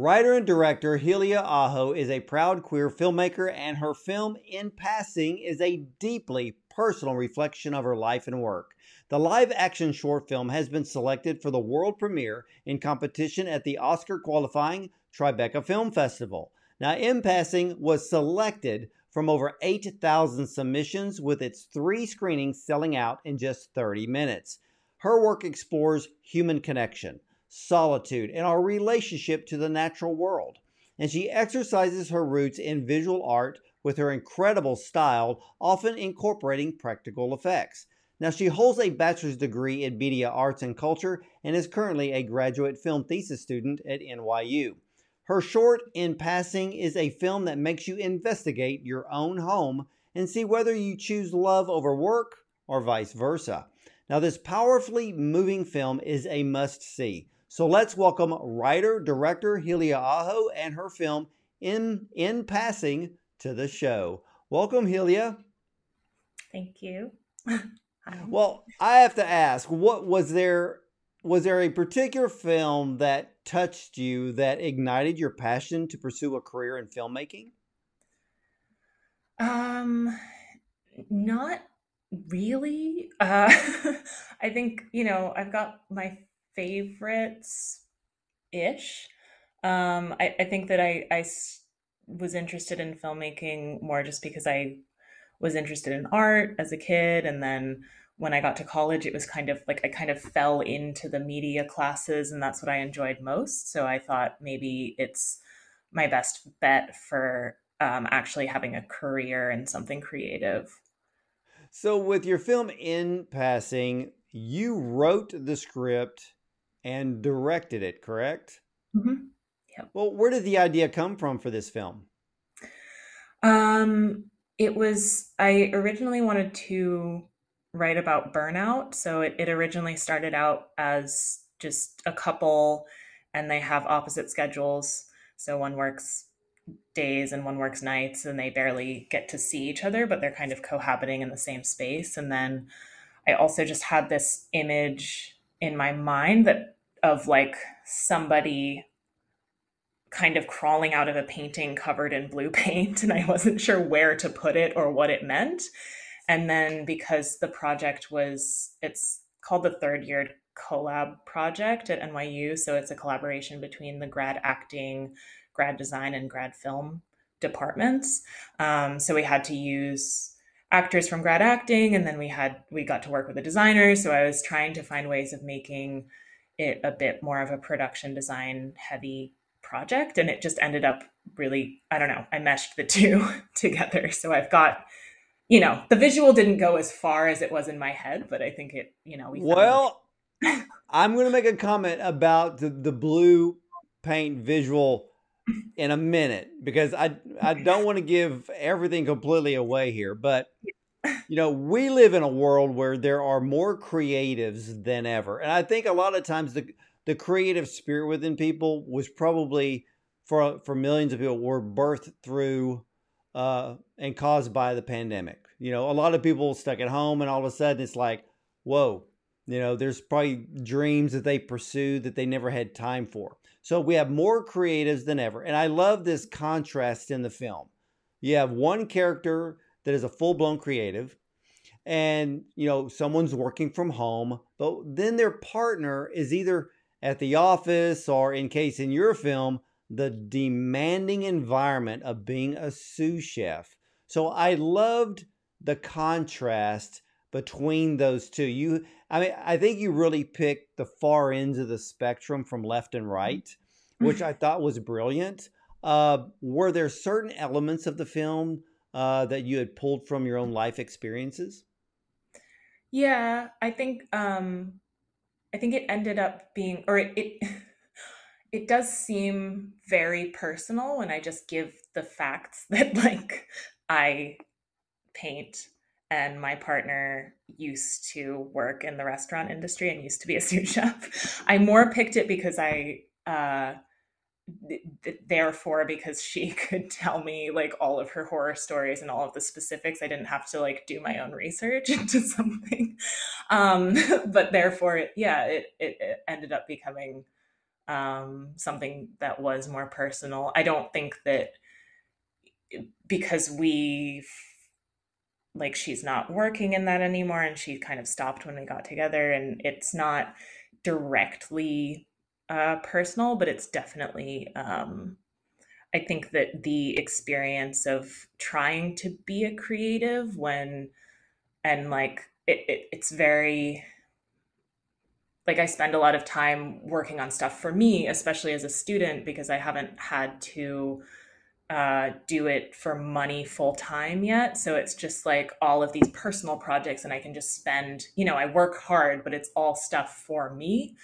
Writer and director Hillia Aho is a proud queer filmmaker, and her film In Passing is a deeply personal reflection of her life and work. The live action short film has been selected for the world premiere in competition at the Oscar qualifying Tribeca Film Festival. Now, In Passing was selected from over 8,000 submissions, with its three screenings selling out in just 30 minutes. Her work explores human connection solitude, and our relationship to the natural world. And she exercises her roots in visual art with her incredible style, often incorporating practical effects. Now, she holds a bachelor's degree in media arts and culture and is currently a graduate film thesis student at NYU. Her short, In Passing, is a film that makes you investigate your own home and see whether you choose love over work or vice versa. Now, this powerfully moving film is a must see. So let's welcome writer director Hillia Aho and her film In In Passing to the show. Welcome, Hillia. Thank you. well, I have to ask, what was there was there a particular film that touched you that ignited your passion to pursue a career in filmmaking? Um not really. Uh I think, you know, I've got my favorites ish. Um, I, I think that I, I was interested in filmmaking more just because I was interested in art as a kid. And then when I got to college, it was kind of like I kind of fell into the media classes, and that's what I enjoyed most. So I thought maybe it's my best bet for um, actually having a career in something creative. So, with your film in passing, you wrote the script and directed it, correct? Mm-hmm. Yep. Well, where did the idea come from for this film? Um, it was, I originally wanted to write about burnout. So it, it originally started out as just a couple and they have opposite schedules. So one works days and one works nights and they barely get to see each other, but they're kind of cohabiting in the same space. And then I also just had this image in my mind that of like somebody kind of crawling out of a painting covered in blue paint and I wasn't sure where to put it or what it meant. And then because the project was it's called the third year collab project at NYU, so it's a collaboration between the grad acting, grad design and grad film departments. Um, so we had to use actors from grad acting and then we had we got to work with the designers so i was trying to find ways of making it a bit more of a production design heavy project and it just ended up really i don't know i meshed the two together. So i've got you know the visual didn't go as far as it was in my head but i think it you know we well i'm going to make a comment about the, the blue paint visual in a minute because I I don't want to give everything completely away here, but you know, we live in a world where there are more creatives than ever. And I think a lot of times the the creative spirit within people was probably for for millions of people were birthed through uh, and caused by the pandemic. You know, a lot of people stuck at home and all of a sudden it's like, whoa, you know, there's probably dreams that they pursued that they never had time for. So we have more creatives than ever. And I love this contrast in the film. You have one character that is a full blown creative, and you know, someone's working from home, but then their partner is either at the office or, in case in your film, the demanding environment of being a sous chef. So I loved the contrast between those two. You I mean, I think you really picked the far ends of the spectrum from left and right, which I thought was brilliant. Uh, were there certain elements of the film uh, that you had pulled from your own life experiences? Yeah, I think um, I think it ended up being, or it, it it does seem very personal when I just give the facts that like I paint and my partner used to work in the restaurant industry and used to be a sous chef. I more picked it because I, uh, therefore, because she could tell me like all of her horror stories and all of the specifics, I didn't have to like do my own research into something. Um, but therefore, yeah, it, it, it ended up becoming um, something that was more personal. I don't think that because we like she's not working in that anymore and she kind of stopped when we got together and it's not directly uh, personal but it's definitely um, i think that the experience of trying to be a creative when and like it, it, it's very like i spend a lot of time working on stuff for me especially as a student because i haven't had to uh, do it for money full time yet. So it's just like all of these personal projects, and I can just spend, you know, I work hard, but it's all stuff for me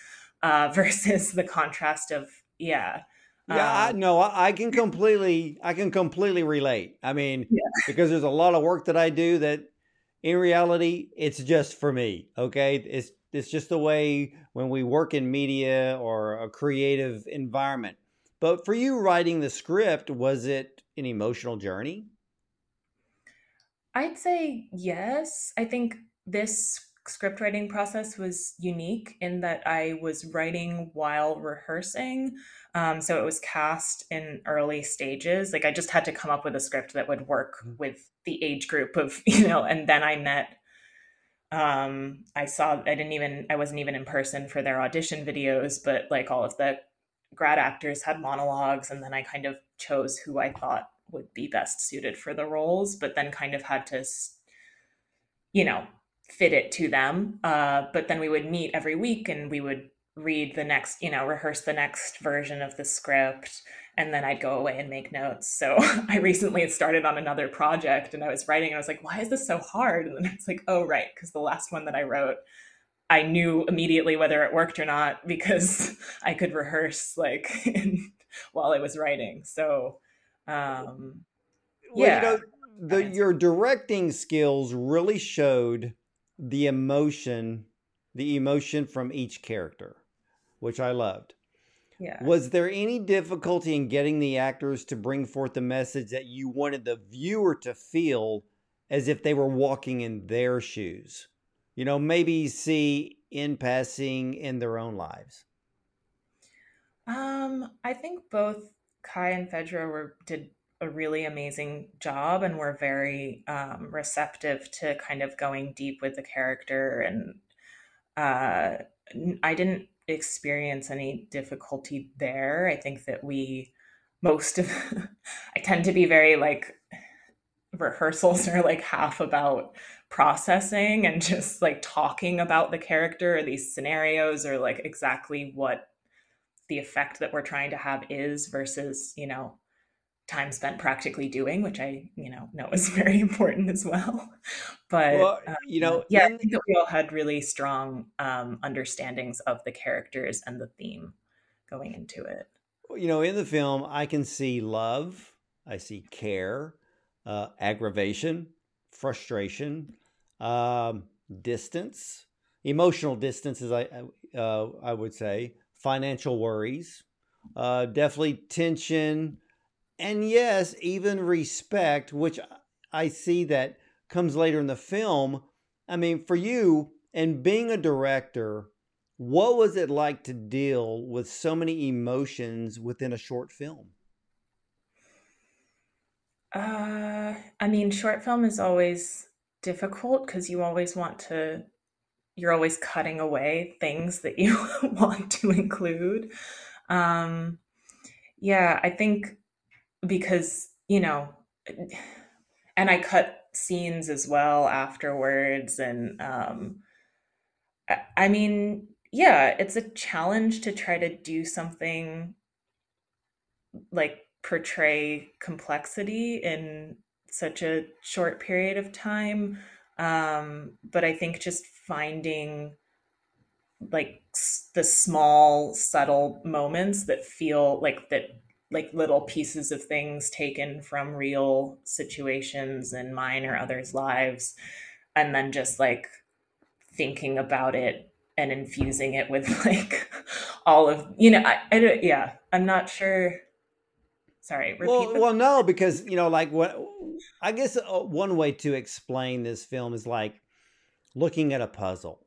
uh, versus the contrast of, yeah. Yeah, um, I, no, I can completely, I can completely relate. I mean, yeah. because there's a lot of work that I do that, in reality, it's just for me. Okay, it's it's just the way when we work in media or a creative environment but for you writing the script, was it an emotional journey? I'd say yes. I think this script writing process was unique in that I was writing while rehearsing. Um, so it was cast in early stages. Like I just had to come up with a script that would work mm-hmm. with the age group of, you know, and then I met um i saw i didn't even i wasn't even in person for their audition videos but like all of the grad actors had monologues and then I kind of chose who I thought would be best suited for the roles, but then kind of had to, you know, fit it to them. Uh, but then we would meet every week and we would read the next, you know, rehearse the next version of the script. And then I'd go away and make notes. So I recently had started on another project and I was writing and I was like, why is this so hard? And then it's like, oh, right. Because the last one that I wrote, I knew immediately whether it worked or not because I could rehearse like in, while I was writing. So, um, well, yeah. You know, the, your directing skills really showed the emotion, the emotion from each character, which I loved. Yeah. Was there any difficulty in getting the actors to bring forth the message that you wanted the viewer to feel as if they were walking in their shoes? you know, maybe see in passing in their own lives? Um, I think both Kai and Fedra were did a really amazing job and were very um, receptive to kind of going deep with the character and uh, I didn't experience any difficulty there. I think that we most of I tend to be very like rehearsals are like half about processing and just like talking about the character or these scenarios or like exactly what the effect that we're trying to have is versus you know time spent practically doing which i you know know is very important as well. But well, um, you know yeah i think that we all had really strong um, understandings of the characters and the theme going into it. You know in the film i can see love i see care uh, aggravation frustration um, distance, emotional distance, as I uh, I would say, financial worries, uh, definitely tension, and yes, even respect, which I see that comes later in the film. I mean, for you and being a director, what was it like to deal with so many emotions within a short film? Uh, I mean, short film is always difficult because you always want to you're always cutting away things that you want to include um yeah i think because you know and i cut scenes as well afterwards and um i mean yeah it's a challenge to try to do something like portray complexity in such a short period of time. Um, but I think just finding like the small, subtle moments that feel like that, like little pieces of things taken from real situations in mine or others' lives, and then just like thinking about it and infusing it with like all of you know I, I yeah i'm not sure. Sorry well, well no because you know like what i guess uh, one way to explain this film is like looking at a puzzle.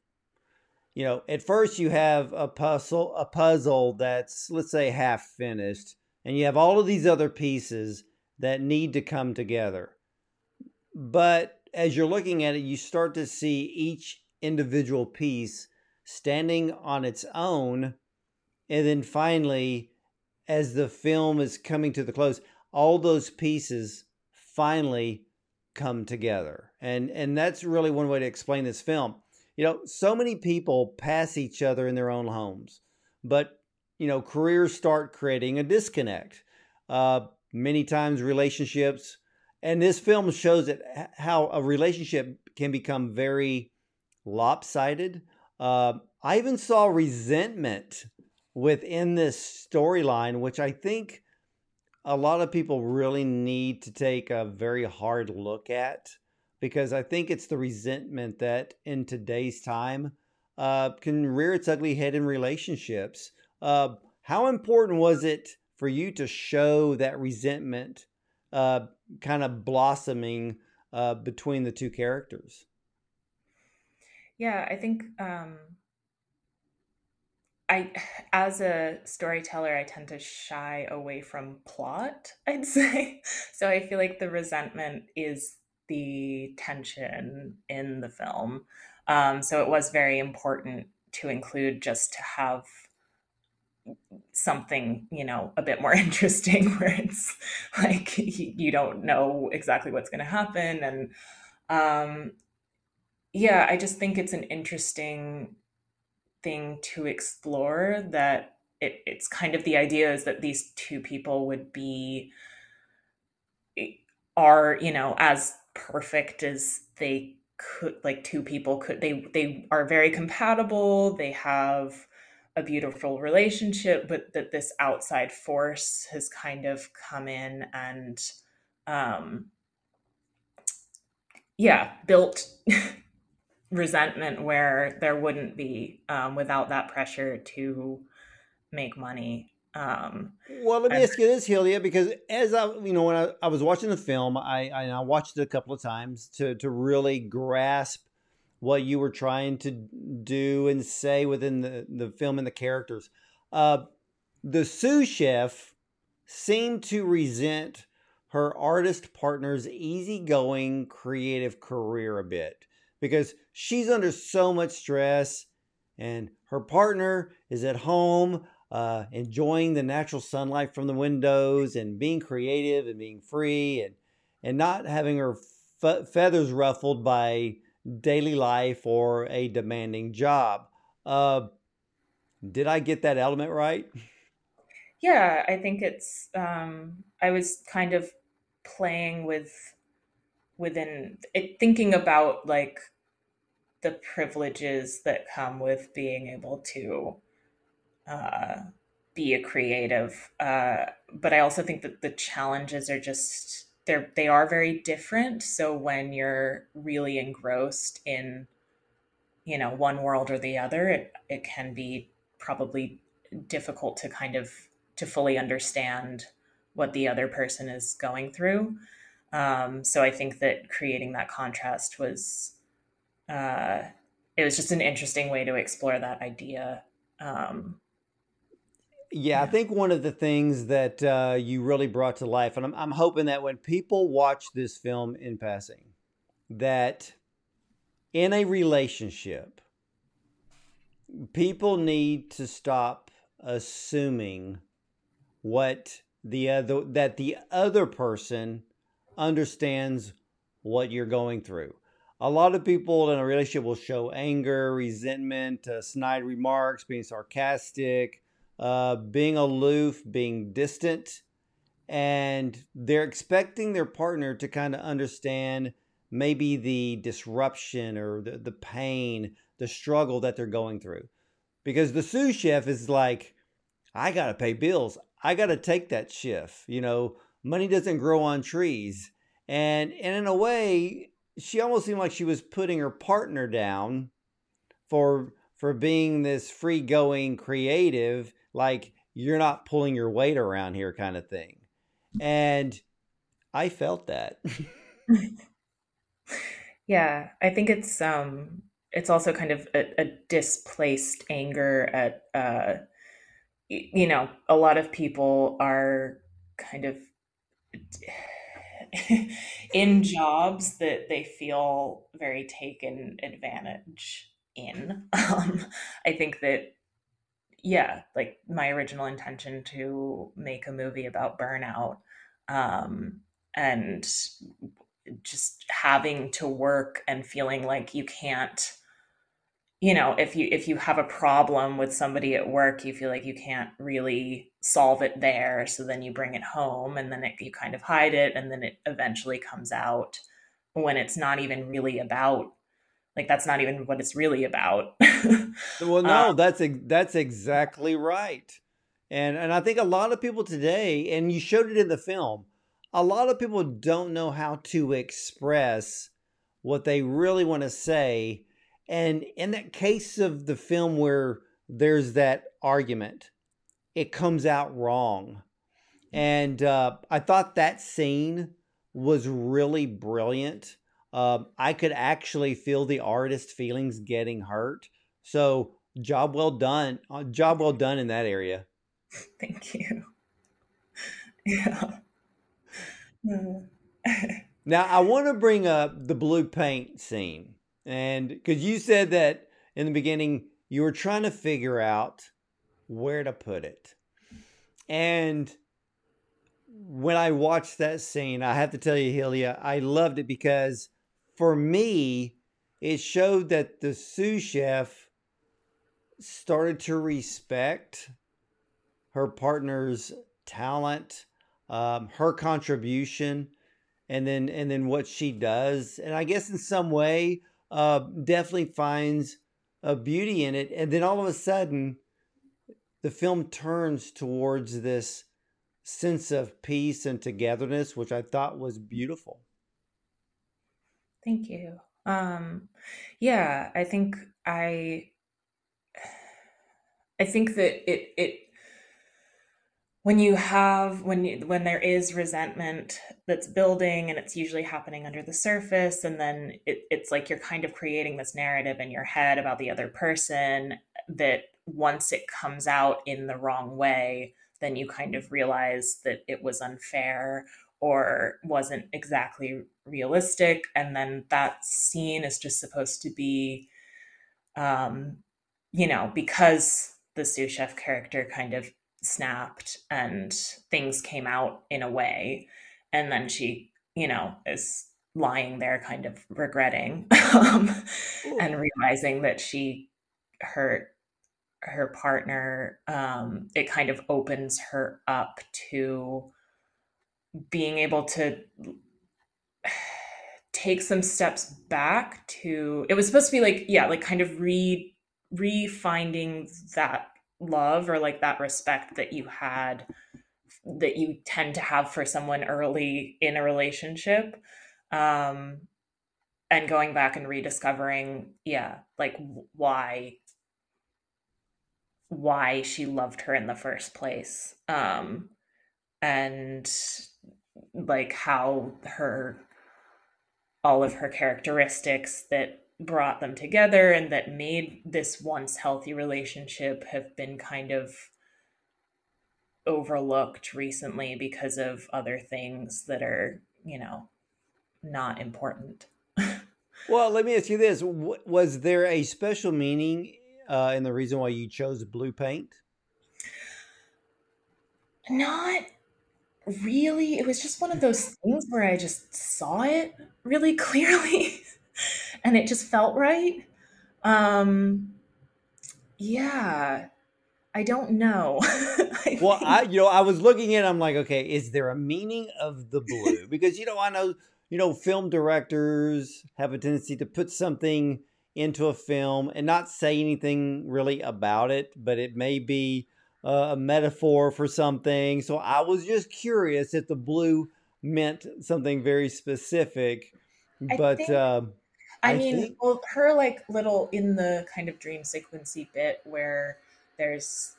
You know, at first you have a puzzle, a puzzle that's let's say half finished, and you have all of these other pieces that need to come together. But as you're looking at it, you start to see each individual piece standing on its own. And then finally, as the film is coming to the close, all those pieces finally come together. And and that's really one way to explain this film. You know, so many people pass each other in their own homes, but you know, careers start creating a disconnect. Uh, many times relationships and this film shows it how a relationship can become very lopsided. Uh, I even saw resentment within this storyline, which I think a lot of people really need to take a very hard look at because I think it's the resentment that in today's time uh, can rear its ugly head in relationships. Uh, how important was it for you to show that resentment uh, kind of blossoming uh, between the two characters. Yeah, I think um, I, as a storyteller, I tend to shy away from plot. I'd say so. I feel like the resentment is the tension in the film. Um, so it was very important to include just to have something you know a bit more interesting where it's like you don't know exactly what's going to happen and um yeah i just think it's an interesting thing to explore that it, it's kind of the idea is that these two people would be are you know as perfect as they could like two people could they they are very compatible they have a beautiful relationship, but that this outside force has kind of come in and, um, yeah, built resentment where there wouldn't be um, without that pressure to make money. Um, well, let me ask you this, Hillia, because as I, you know, when I, I was watching the film, I, I watched it a couple of times to to really grasp what you were trying to do and say within the, the film and the characters. Uh, the sous chef seemed to resent her artist partner's easygoing creative career a bit because she's under so much stress and her partner is at home uh, enjoying the natural sunlight from the windows and being creative and being free and and not having her feathers ruffled by daily life or a demanding job. Uh, did I get that element right? Yeah, I think it's. Um, I was kind of playing with within it, thinking about like the privileges that come with being able to uh, be a creative. Uh, but I also think that the challenges are just they're they are very different. So when you're really engrossed in you know one world or the other it it can be probably difficult to kind of to fully understand what the other person is going through. Um, so i think that creating that contrast was uh, it was just an interesting way to explore that idea um, yeah, I think one of the things that uh, you really brought to life, and I'm, I'm hoping that when people watch this film in passing, that in a relationship, people need to stop assuming what the other that the other person understands what you're going through. A lot of people in a relationship will show anger, resentment, uh, snide remarks, being sarcastic, uh, being aloof, being distant, and they're expecting their partner to kind of understand maybe the disruption or the, the pain, the struggle that they're going through. Because the sous chef is like, I got to pay bills. I got to take that shift. You know, money doesn't grow on trees. And, and in a way, she almost seemed like she was putting her partner down for for being this free going creative like you're not pulling your weight around here kind of thing. And I felt that. yeah, I think it's um it's also kind of a, a displaced anger at uh, you know a lot of people are kind of in jobs that they feel very taken advantage in. Um, I think that, yeah, like my original intention to make a movie about burnout um, and just having to work and feeling like you can't you know if you if you have a problem with somebody at work you feel like you can't really solve it there so then you bring it home and then it, you kind of hide it and then it eventually comes out when it's not even really about like that's not even what it's really about well no um, that's that's exactly right and and i think a lot of people today and you showed it in the film a lot of people don't know how to express what they really want to say and in that case of the film where there's that argument, it comes out wrong. And uh, I thought that scene was really brilliant. Uh, I could actually feel the artist feelings getting hurt. So job well done. Uh, job well done in that area. Thank you. Yeah. now I want to bring up the blue paint scene. And because you said that in the beginning, you were trying to figure out where to put it. And when I watched that scene, I have to tell you, Hillia, I loved it because for me, it showed that the sous chef started to respect her partner's talent, um, her contribution, and then and then what she does. And I guess in some way, uh, definitely finds a beauty in it. And then all of a sudden, the film turns towards this sense of peace and togetherness, which I thought was beautiful. Thank you. Um, yeah, I think I, I think that it it when you have when you, when there is resentment that's building and it's usually happening under the surface and then it, it's like you're kind of creating this narrative in your head about the other person that once it comes out in the wrong way then you kind of realize that it was unfair or wasn't exactly realistic and then that scene is just supposed to be um you know because the sous chef character kind of snapped and things came out in a way and then she you know is lying there kind of regretting um, and realizing that she hurt her partner um, it kind of opens her up to being able to take some steps back to it was supposed to be like yeah like kind of re refinding that love or like that respect that you had that you tend to have for someone early in a relationship um and going back and rediscovering yeah like why why she loved her in the first place. Um and like how her all of her characteristics that brought them together and that made this once healthy relationship have been kind of overlooked recently because of other things that are, you know, not important. well, let me ask you this Was there a special meaning uh, in the reason why you chose blue paint? Not really. It was just one of those things where I just saw it really clearly and it just felt right. Um, yeah, I don't know. I well. I you know I was looking at. I'm like, okay, is there a meaning of the blue? Because you know I know you know film directors have a tendency to put something into a film and not say anything really about it, but it may be a metaphor for something. So I was just curious if the blue meant something very specific. But think, um, I, I mean, think... well, her like little in the kind of dream sequency bit where there's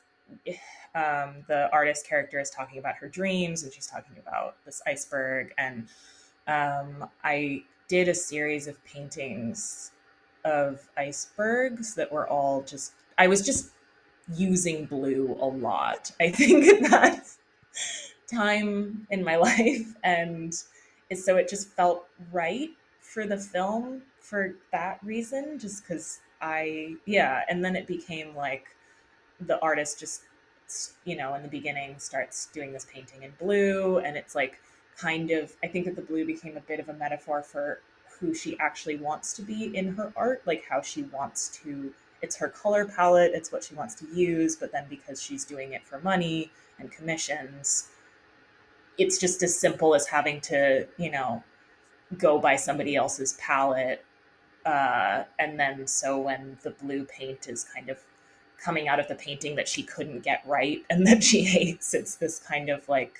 um, the artist character is talking about her dreams and she's talking about this iceberg and um, i did a series of paintings of icebergs that were all just I was just using blue a lot. I think that time in my life and so it just felt right for the film for that reason just cuz I yeah, and then it became like the artist just you know in the beginning starts doing this painting in blue and it's like kind of i think that the blue became a bit of a metaphor for who she actually wants to be in her art like how she wants to it's her color palette it's what she wants to use but then because she's doing it for money and commissions it's just as simple as having to you know go by somebody else's palette uh, and then so when the blue paint is kind of coming out of the painting that she couldn't get right and that she hates. It's this kind of like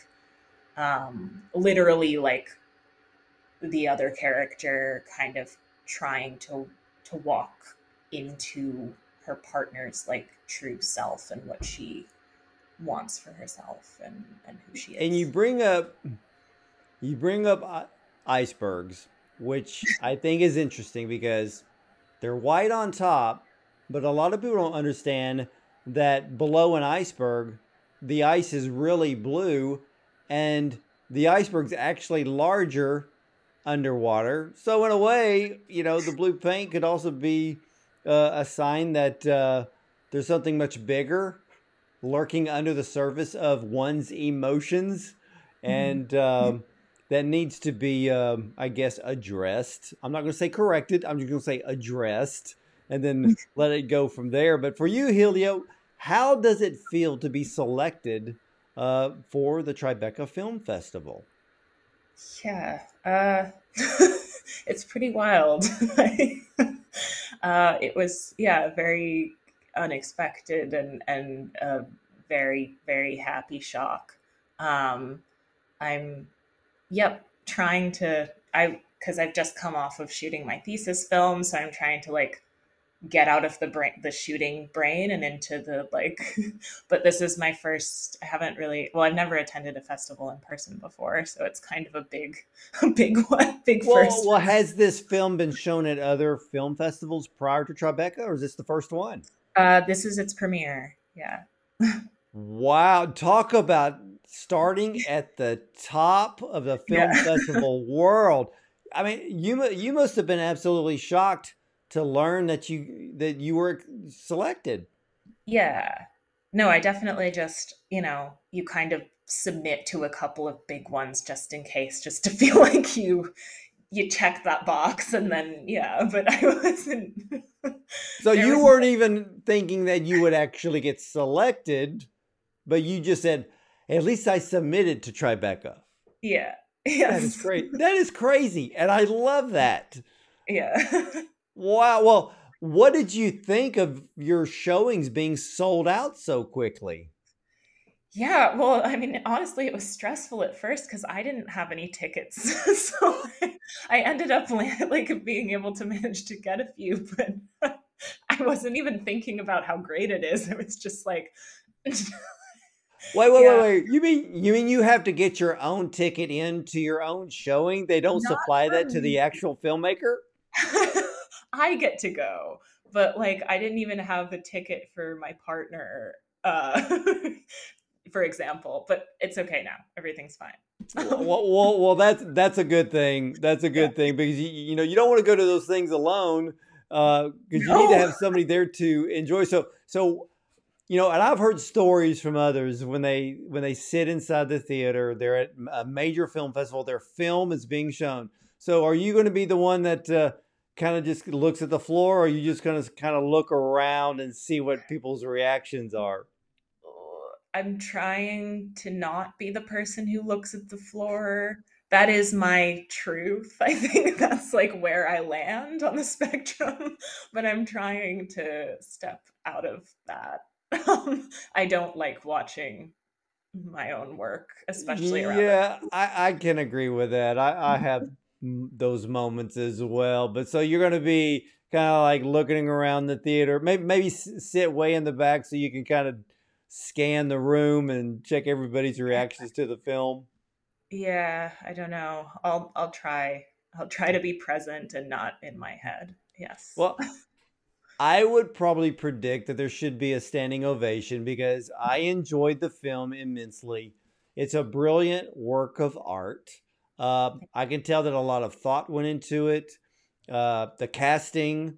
um, literally like the other character kind of trying to to walk into her partner's like true self and what she wants for herself and and who she is. And you bring up you bring up icebergs, which I think is interesting because they're white on top but a lot of people don't understand that below an iceberg, the ice is really blue and the iceberg's actually larger underwater. So, in a way, you know, the blue paint could also be uh, a sign that uh, there's something much bigger lurking under the surface of one's emotions. And um, that needs to be, um, I guess, addressed. I'm not going to say corrected, I'm just going to say addressed and then let it go from there. But for you, Hillia, how does it feel to be selected uh, for the Tribeca Film Festival? Yeah, uh, it's pretty wild. uh, it was, yeah, very unexpected and and a very very happy shock. Um, I'm, yep, trying to I because I've just come off of shooting my thesis film, so I'm trying to like get out of the brain the shooting brain and into the like but this is my first i haven't really well i've never attended a festival in person before so it's kind of a big a big one big well, first well has this film been shown at other film festivals prior to tribeca or is this the first one? Uh this is its premiere yeah. Wow talk about starting at the top of the film yeah. festival world. I mean you you must have been absolutely shocked to learn that you that you were selected. Yeah. No, I definitely just, you know, you kind of submit to a couple of big ones just in case just to feel like you you check that box and then yeah, but I wasn't So you was... weren't even thinking that you would actually get selected, but you just said at least I submitted to Tribeca. Yeah. Yes. That is great. That is crazy. And I love that. Yeah. Wow. Well, what did you think of your showings being sold out so quickly? Yeah, well, I mean, honestly, it was stressful at first because I didn't have any tickets, so I ended up like being able to manage to get a few, but I wasn't even thinking about how great it is. It was just like, wait, wait, yeah. wait, wait. You mean you mean you have to get your own ticket into your own showing? They don't Not supply that to the actual filmmaker. I get to go. But like I didn't even have the ticket for my partner, uh, for example. But it's okay now. Everything's fine. well, well, well, that's that's a good thing. That's a good yeah. thing because you you know you don't want to go to those things alone because uh, you no. need to have somebody there to enjoy. So so you know, and I've heard stories from others when they when they sit inside the theater, they're at a major film festival, their film is being shown. So, are you going to be the one that uh, kind of just looks at the floor, or you just to kind of look around and see what people's reactions are? I'm trying to not be the person who looks at the floor. That is my truth. I think that's like where I land on the spectrum, but I'm trying to step out of that. I don't like watching my own work, especially around. Yeah, I, I can agree with that. I, I have those moments as well. But so you're going to be kind of like looking around the theater, maybe maybe sit way in the back so you can kind of scan the room and check everybody's reactions to the film. Yeah, I don't know. I'll I'll try. I'll try to be present and not in my head. Yes. Well, I would probably predict that there should be a standing ovation because I enjoyed the film immensely. It's a brilliant work of art. Uh, I can tell that a lot of thought went into it. Uh, the casting,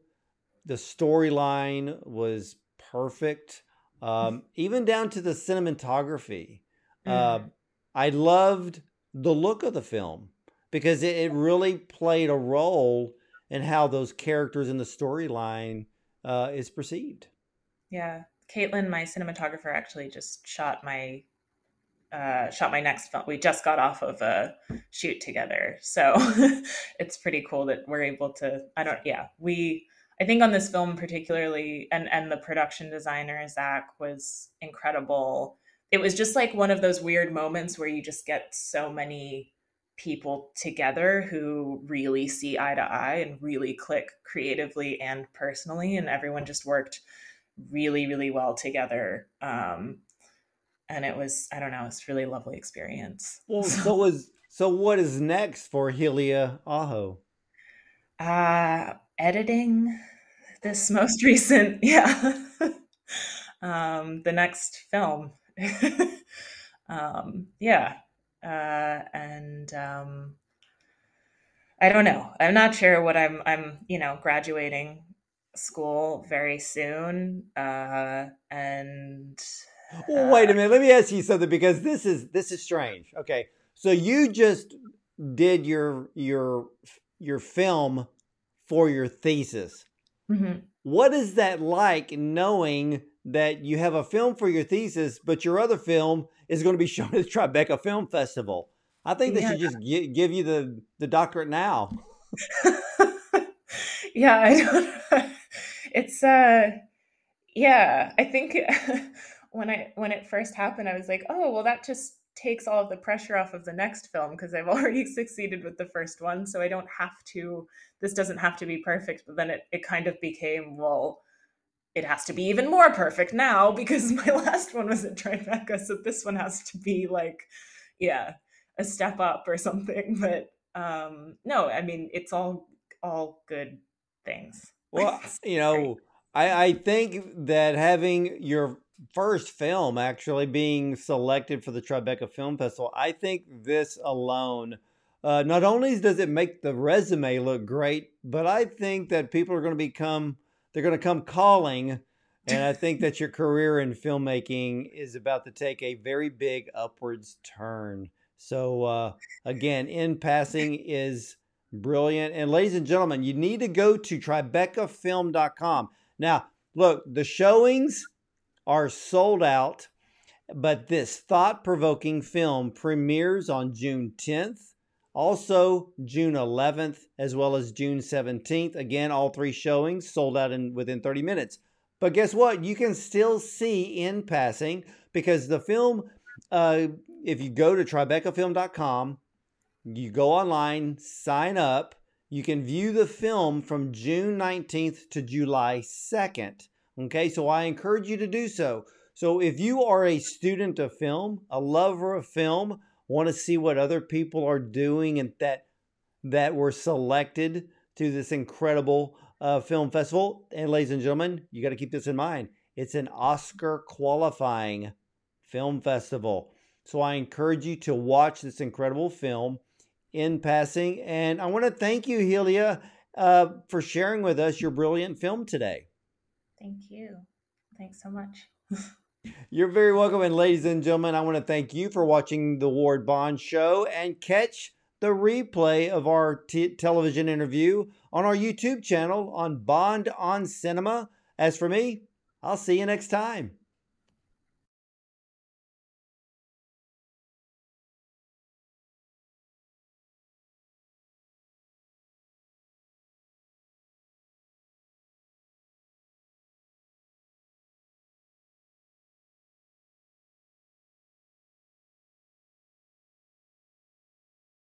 the storyline was perfect, um, even down to the cinematography. Uh, Mm. I loved the look of the film because it, it really played a role in how those characters in the storyline uh, is perceived. Yeah. Caitlin, my cinematographer, actually just shot my uh, shot my next film. We just got off of a shoot together, so it's pretty cool that we're able to. I don't. Yeah, we. I think on this film particularly, and and the production designer Zach was incredible. It was just like one of those weird moments where you just get so many people together who really see eye to eye and really click creatively and personally, and everyone just worked really really well together. Um, and it was I don't know, it's really lovely experience. Well, so was so. What is next for Hillia Aho? Uh, editing this most recent, yeah, um, the next film. um, yeah, uh, and um, I don't know. I'm not sure what I'm. I'm you know graduating school very soon, uh, and Well, wait a minute. Let me ask you something because this is this is strange. Okay, so you just did your your your film for your thesis. mhm. What is that like knowing that you have a film for your thesis, but your other film is going to be shown at the Tribeca Film Festival? I think they yeah, should just gi- give you the the doctorate now. yeah, I don't. It's uh, yeah. I think when I when it first happened, I was like, oh well, that just takes all of the pressure off of the next film because I've already succeeded with the first one, so I don't have to. This doesn't have to be perfect. But then it it kind of became well. It has to be even more perfect now because my last one was at Tribeca, so this one has to be like, yeah, a step up or something. But um, no, I mean it's all all good things. Well, you know, I, I think that having your first film actually being selected for the Tribeca Film Festival, I think this alone, uh, not only does it make the resume look great, but I think that people are going to become, they're going to come calling. And I think that your career in filmmaking is about to take a very big upwards turn. So, uh, again, in passing is brilliant. And ladies and gentlemen, you need to go to tribecafilm.com. Now, look, the showings are sold out, but this thought provoking film premieres on June 10th, also June 11th, as well as June 17th. Again, all three showings sold out in within 30 minutes. But guess what? You can still see in passing because the film, uh, if you go to tribecafilm.com, you go online, sign up. You can view the film from June 19th to July 2nd. Okay, so I encourage you to do so. So if you are a student of film, a lover of film, want to see what other people are doing and that that were selected to this incredible uh, film festival, and ladies and gentlemen, you got to keep this in mind. It's an Oscar qualifying film festival. So I encourage you to watch this incredible film in passing. And I want to thank you, Hillia, uh, for sharing with us your brilliant film today. Thank you. Thanks so much. You're very welcome. And ladies and gentlemen, I want to thank you for watching the Ward Bond Show and catch the replay of our t- television interview on our YouTube channel on Bond on Cinema. As for me, I'll see you next time.